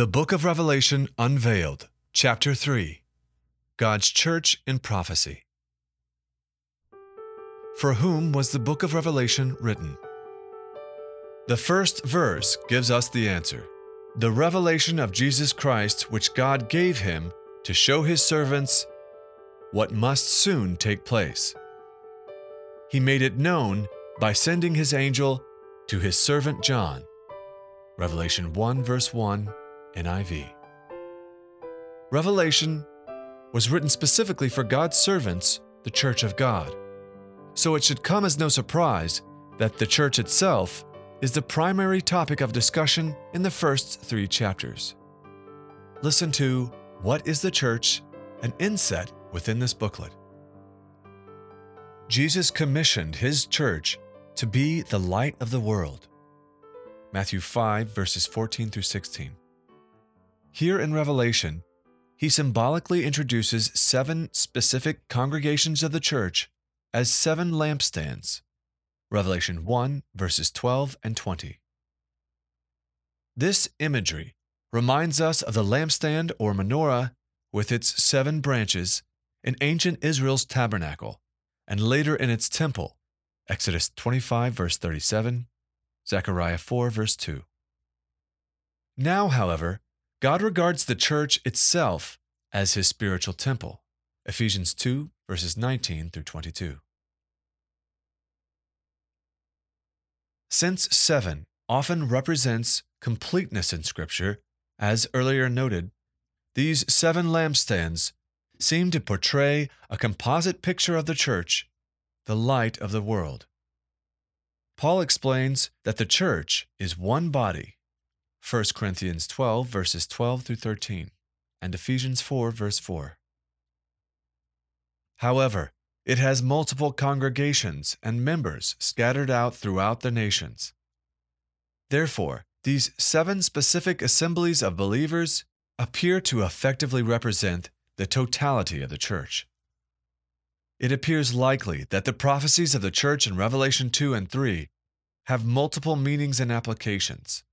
The Book of Revelation Unveiled, Chapter 3 God's Church in Prophecy. For whom was the Book of Revelation written? The first verse gives us the answer the revelation of Jesus Christ, which God gave him to show his servants what must soon take place. He made it known by sending his angel to his servant John. Revelation 1, verse 1, NIV. Revelation was written specifically for God's servants, the Church of God. So it should come as no surprise that the church itself is the primary topic of discussion in the first three chapters. Listen to What is the Church? an inset within this booklet. Jesus commissioned his church to be the light of the world. Matthew 5, verses 14 through 16. Here in Revelation, he symbolically introduces seven specific congregations of the church as seven lampstands Revelation 1, verses 12 and 20. This imagery reminds us of the lampstand or menorah with its seven branches in ancient Israel's tabernacle and later in its temple, Exodus 25, verse 37, Zechariah 4, verse 2. Now, however, God regards the church itself as his spiritual temple, Ephesians 2, verses 19 through 22. Since seven often represents completeness in Scripture, as earlier noted, these seven lampstands seem to portray a composite picture of the church, the light of the world. Paul explains that the church is one body, 1 Corinthians 12, verses 12 through 13, and Ephesians 4, verse 4. However, it has multiple congregations and members scattered out throughout the nations. Therefore, these seven specific assemblies of believers appear to effectively represent the totality of the church. It appears likely that the prophecies of the church in Revelation 2 and 3 have multiple meanings and applications.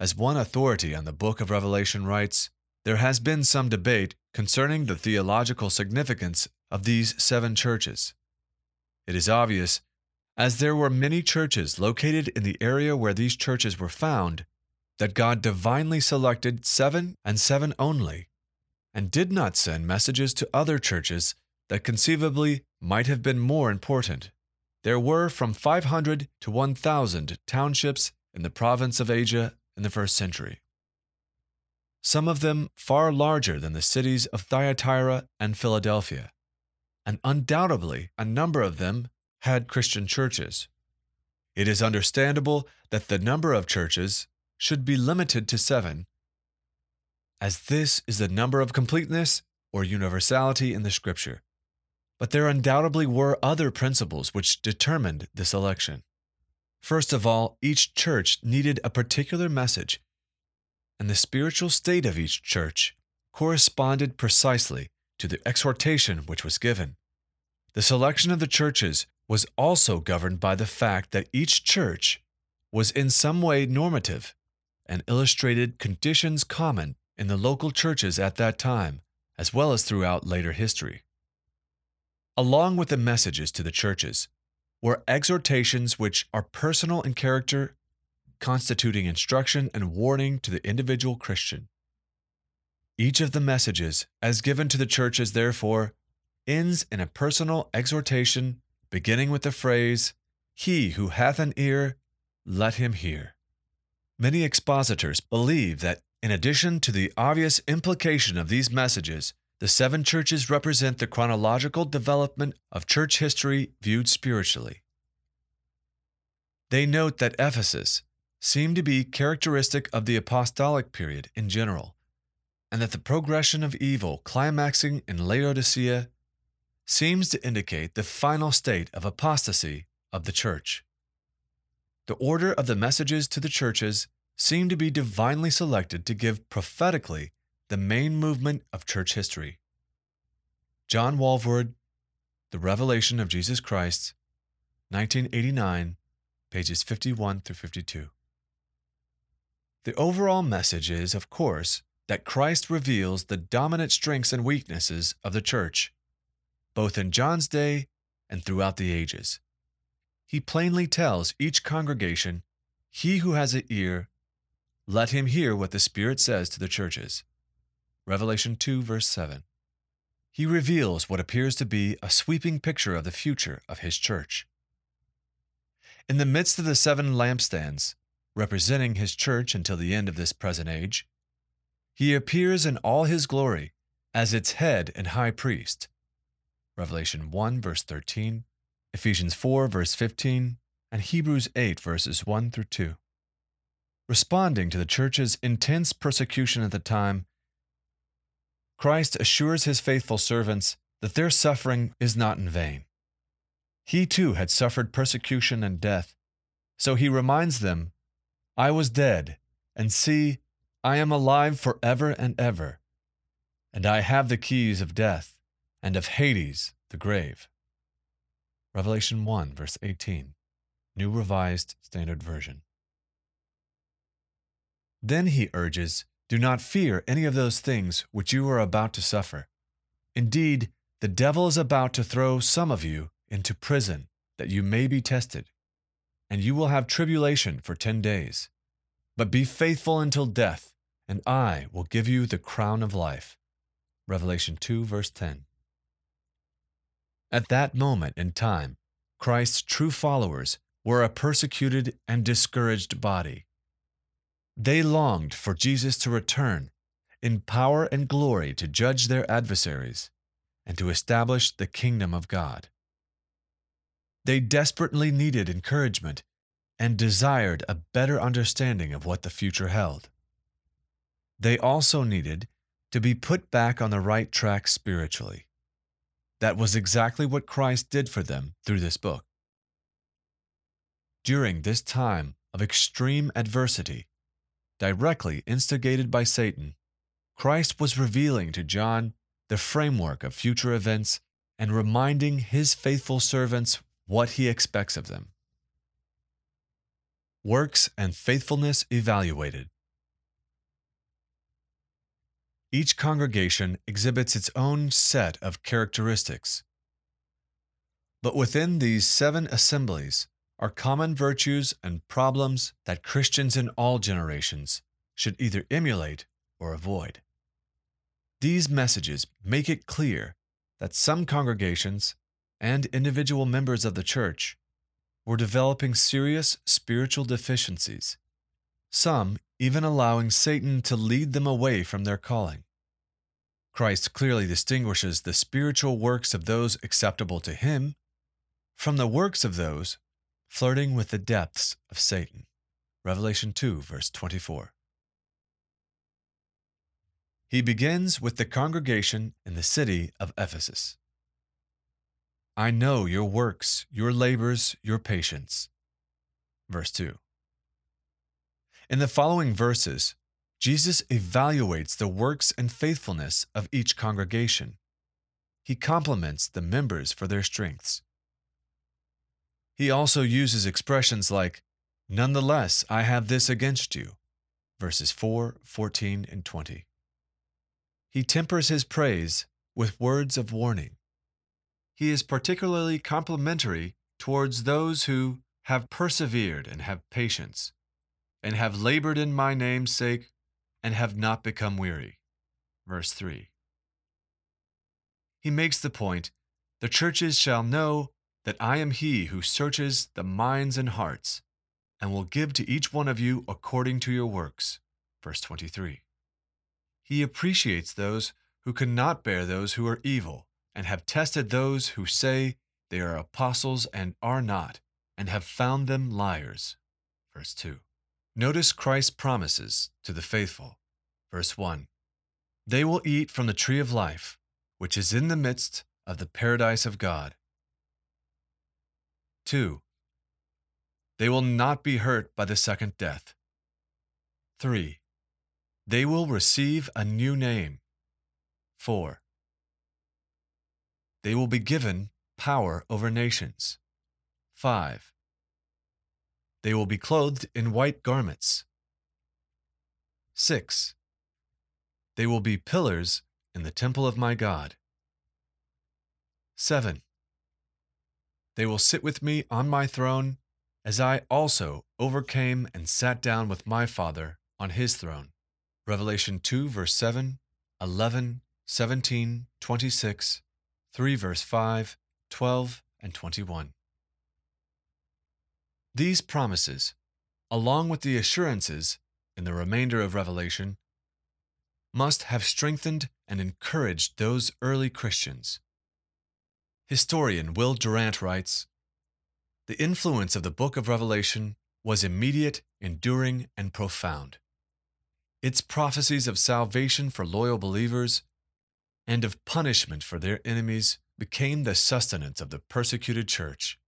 As one authority on the book of Revelation writes, there has been some debate concerning the theological significance of these seven churches. It is obvious, as there were many churches located in the area where these churches were found, that God divinely selected seven and seven only, and did not send messages to other churches that conceivably might have been more important. There were from 500 to 1,000 townships in the province of Asia in the first century. Some of them far larger than the cities of Thyatira and Philadelphia and undoubtedly a number of them had Christian churches. It is understandable that the number of churches should be limited to seven, as this is the number of completeness or universality in the Scripture. But there undoubtedly were other principles which determined this election. First of all, each church needed a particular message, and the spiritual state of each church corresponded precisely to the exhortation which was given. The selection of the churches was also governed by the fact that each church was in some way normative and illustrated conditions common in the local churches at that time, as well as throughout later history. Along with the messages to the churches were exhortations which are personal in character, constituting instruction and warning to the individual Christian. Each of the messages, as given to the churches, therefore, ends in a personal exhortation beginning with the phrase, He who hath an ear, let him hear. Many expositors believe that, in addition to the obvious implication of these messages, the seven churches represent the chronological development of church history viewed spiritually. They note that Ephesus seemed to be characteristic of the apostolic period in general, and that the progression of evil climaxing in Laodicea seems to indicate the final state of apostasy of the church. The order of the messages to the churches seem to be divinely selected to give prophetically the main movement of church history. John Walvoord, The Revelation of Jesus Christ, 1989, pages 51 through 52. The overall message is, of course, that Christ reveals the dominant strengths and weaknesses of the church, both in John's day and throughout the ages. He plainly tells each congregation, He who has an ear, let him hear what the Spirit says to the churches. Revelation 2, verse 7. He reveals what appears to be a sweeping picture of the future of his church. In the midst of the seven lampstands, representing his church until the end of this present age, he appears in all his glory as its head and high priest. Revelation 1, verse 13, Ephesians 4, verse 15, and Hebrews 8, verses 1 through 2. Responding to the church's intense persecution at the time, Christ assures his faithful servants that their suffering is not in vain. He too had suffered persecution and death, so he reminds them, I was dead, and see, I am alive forever and ever, and I have the keys of death and of Hades, the grave. Revelation 1, verse 18, New Revised Standard Version. Then he urges, Do not fear any of those things which you are about to suffer. Indeed, the devil is about to throw some of you into prison, that you may be tested, and you will have tribulation for ten days. But be faithful until death and I will give you the crown of life. Revelation 2, verse 10. At that moment in time, Christ's true followers were a persecuted and discouraged body. They longed for Jesus to return in power and glory to judge their adversaries and to establish the kingdom of God. They desperately needed encouragement and desired a better understanding of what the future held. They also needed to be put back on the right track spiritually. That was exactly what Christ did for them through this book. During this time of extreme adversity, directly instigated by Satan, Christ was revealing to John the framework of future events and reminding his faithful servants what he expects of them. Works and faithfulness evaluated. Each congregation exhibits its own set of characteristics. But within these seven assemblies are common virtues and problems that Christians in all generations should either emulate or avoid. These messages make it clear that some congregations and individual members of the church were developing serious spiritual deficiencies, some even allowing Satan to lead them away from their calling. Christ clearly distinguishes the spiritual works of those acceptable to him from the works of those flirting with the depths of Satan. Revelation 2, verse 24. He begins with the congregation in the city of Ephesus. I know your works, your labors, your patience. Verse 2. In the following verses, Jesus evaluates the works and faithfulness of each congregation. He compliments the members for their strengths. He also uses expressions like, Nonetheless, I have this against you, verses 4, 14, and 20. He tempers his praise with words of warning. He is particularly complimentary towards those who have persevered and have patience, and have labored in my name's sake and have not become weary. Verse 3. He makes the point the churches shall know that I am he who searches the minds and hearts, and will give to each one of you according to your works. Verse 23. He appreciates those who cannot bear those who are evil, and have tested those who say they are apostles and are not, and have found them liars. Verse 2. Notice Christ's promises to the faithful. Verse 1 They will eat from the tree of life, which is in the midst of the paradise of God. 2. They will not be hurt by the second death. 3. They will receive a new name. 4. They will be given power over nations. 5. They will be clothed in white garments. 6. They will be pillars in the temple of my God. 7. They will sit with me on my throne, as I also overcame and sat down with my Father on his throne. Revelation 2, verse 7, 11, 17, 26, 3, verse 5, 12, and 21. These promises, along with the assurances in the remainder of Revelation, must have strengthened and encouraged those early Christians. Historian Will Durant writes The influence of the book of Revelation was immediate, enduring, and profound. Its prophecies of salvation for loyal believers and of punishment for their enemies became the sustenance of the persecuted church.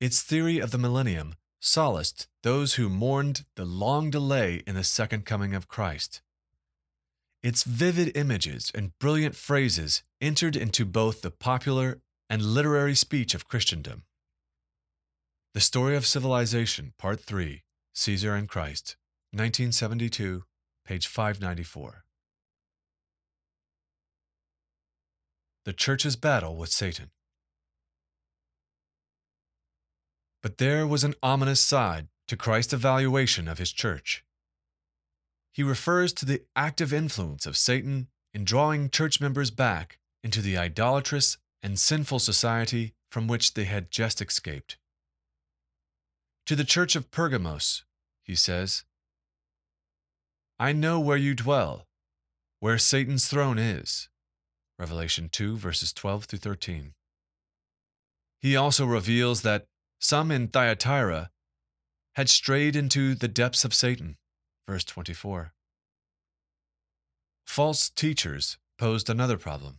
Its theory of the millennium solaced those who mourned the long delay in the second coming of Christ. Its vivid images and brilliant phrases entered into both the popular and literary speech of Christendom. The Story of Civilization, Part 3 Caesar and Christ, 1972, page 594. The Church's Battle with Satan. But there was an ominous side to Christ's evaluation of his church. He refers to the active influence of Satan in drawing church members back into the idolatrous and sinful society from which they had just escaped. To the church of Pergamos, he says, I know where you dwell, where Satan's throne is. Revelation 2, verses 12 through 13. He also reveals that some in Thyatira had strayed into the depths of Satan. Verse 24. False teachers posed another problem.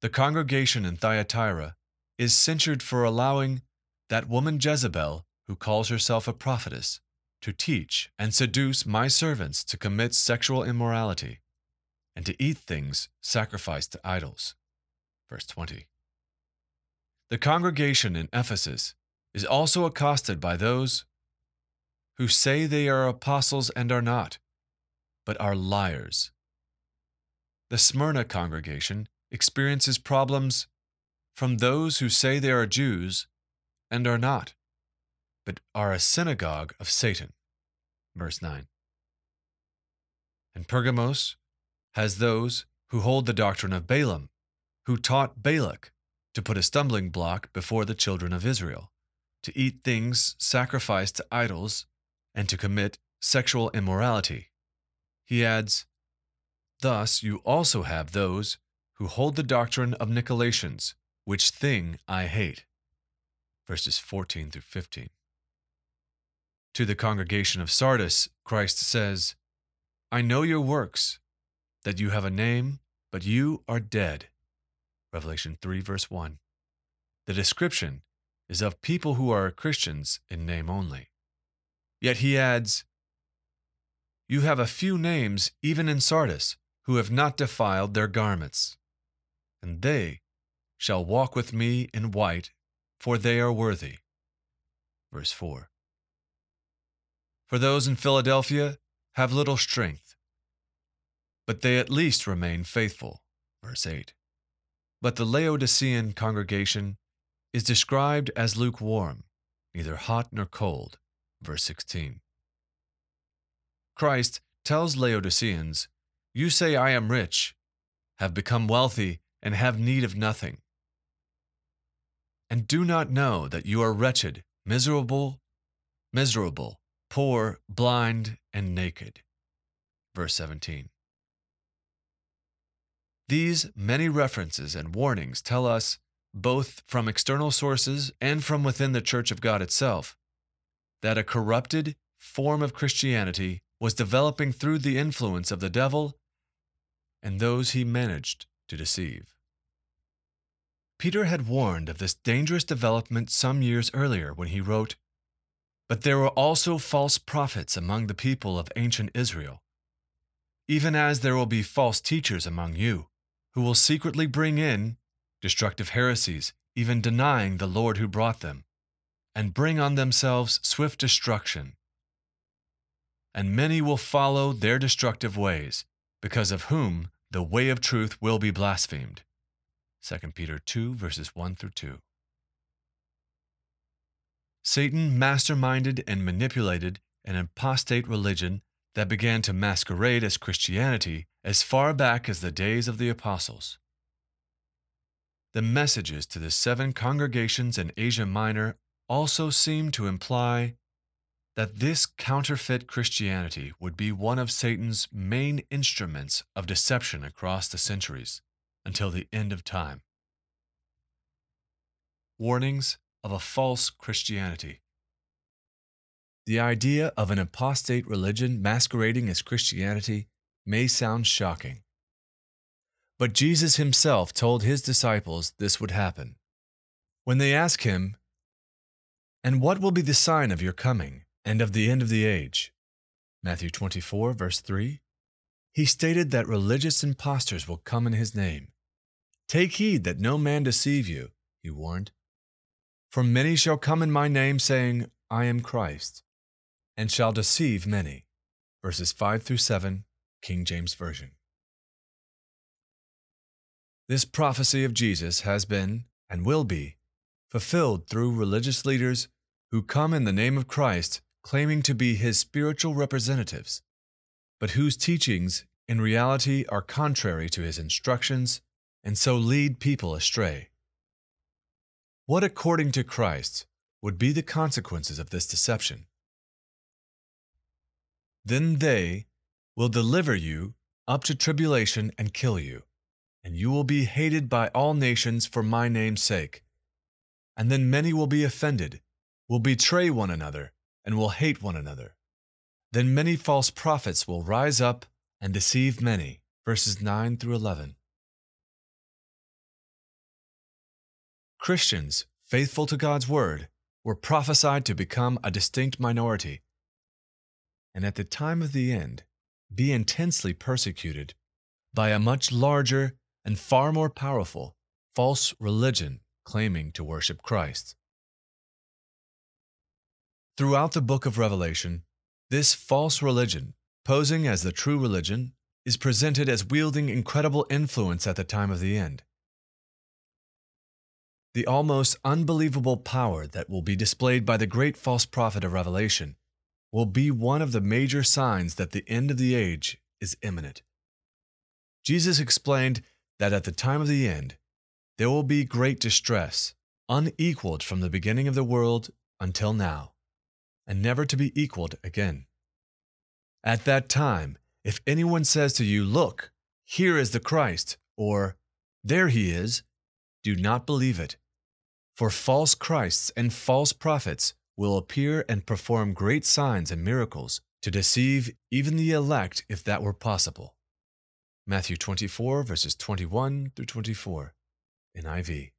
The congregation in Thyatira is censured for allowing that woman Jezebel, who calls herself a prophetess, to teach and seduce my servants to commit sexual immorality and to eat things sacrificed to idols. Verse 20. The congregation in Ephesus is also accosted by those who say they are apostles and are not, but are liars. The Smyrna congregation experiences problems from those who say they are Jews and are not, but are a synagogue of Satan. Verse 9. And Pergamos has those who hold the doctrine of Balaam, who taught Balak to put a stumbling block before the children of Israel to eat things sacrificed to idols, and to commit sexual immorality. He adds, Thus you also have those who hold the doctrine of Nicolaitans, which thing I hate. Verses 14 through 15. To the congregation of Sardis, Christ says, I know your works, that you have a name, but you are dead. Revelation 3, verse 1. The description is of people who are Christians in name only. Yet he adds, You have a few names even in Sardis who have not defiled their garments, and they shall walk with me in white, for they are worthy. Verse 4. For those in Philadelphia have little strength, but they at least remain faithful. Verse 8. But the Laodicean congregation is described as lukewarm, neither hot nor cold. Verse 16. Christ tells Laodiceans, You say, I am rich, have become wealthy, and have need of nothing, and do not know that you are wretched, miserable, miserable, poor, blind, and naked. Verse 17. These many references and warnings tell us both from external sources and from within the Church of God itself, that a corrupted form of Christianity was developing through the influence of the devil and those he managed to deceive. Peter had warned of this dangerous development some years earlier when he wrote, But there were also false prophets among the people of ancient Israel, even as there will be false teachers among you, who will secretly bring in destructive heresies, even denying the Lord who brought them, and bring on themselves swift destruction. and many will follow their destructive ways, because of whom the way of truth will be blasphemed. 2 Peter 2, verses 1 through 2. Satan masterminded and manipulated an apostate religion that began to masquerade as Christianity as far back as the days of the apostles. The messages to the seven congregations in Asia Minor also seem to imply that this counterfeit Christianity would be one of Satan's main instruments of deception across the centuries until the end of time. Warnings of a false Christianity. The idea of an apostate religion masquerading as Christianity may sound shocking. But Jesus himself told his disciples this would happen. When they ask him, And what will be the sign of your coming and of the end of the age? Matthew 24, verse 3. He stated that religious impostors will come in his name. Take heed that no man deceive you, he warned. For many shall come in my name, saying, I am Christ, and shall deceive many. Verses 5 through 7, King James Version. This prophecy of Jesus has been, and will be, fulfilled through religious leaders who come in the name of Christ claiming to be his spiritual representatives, but whose teachings in reality are contrary to his instructions and so lead people astray. What, according to Christ, would be the consequences of this deception? Then they will deliver you up to tribulation and kill you, and you will be hated by all nations for my name's sake. And then many will be offended, will betray one another, and will hate one another. Then many false prophets will rise up and deceive many. Verses 9 through 11. Christians, faithful to God's word, were prophesied to become a distinct minority, and at the time of the end, be intensely persecuted by a much larger and far more powerful false religion claiming to worship Christ. Throughout the book of Revelation, this false religion, posing as the true religion, is presented as wielding incredible influence at the time of the end. The almost unbelievable power that will be displayed by the great false prophet of Revelation will be one of the major signs that the end of the age is imminent. Jesus explained that at the time of the end, there will be great distress, unequaled from the beginning of the world until now, and never to be equaled again. At that time, if anyone says to you, Look, here is the Christ, or There he is, do not believe it. For false Christs and false prophets will appear and perform great signs and miracles to deceive even the elect if that were possible. Matthew 24, verses 21 through 24, NIV.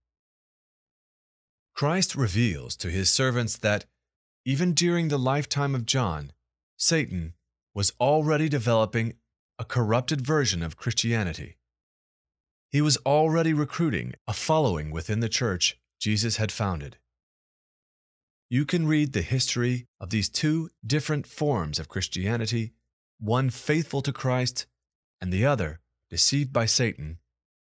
Christ reveals to his servants that, even during the lifetime of John, Satan was already developing a corrupted version of Christianity. He was already recruiting a following within the church Jesus had founded. You can read the history of these two different forms of Christianity, one faithful to Christ and the other deceived by Satan,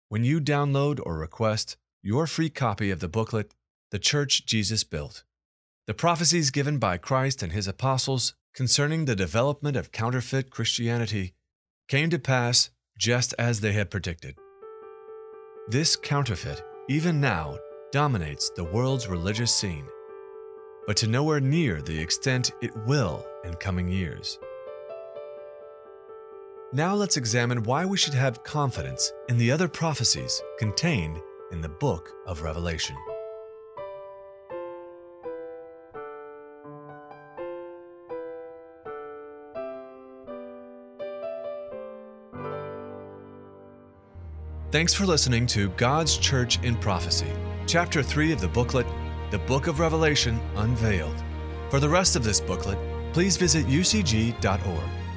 when you download or request your free copy of the booklet, The Church Jesus Built. The prophecies given by Christ and his apostles concerning the development of counterfeit Christianity came to pass just as they had predicted. This counterfeit, even now, dominates the world's religious scene, but to nowhere near the extent it will in coming years. Now let's examine why we should have confidence in the other prophecies contained in the book of Revelation. Thanks for listening to God's Church in Prophecy. Chapter 3 of the booklet, The Book of Revelation Unveiled. For the rest of this booklet, please visit ucg.org.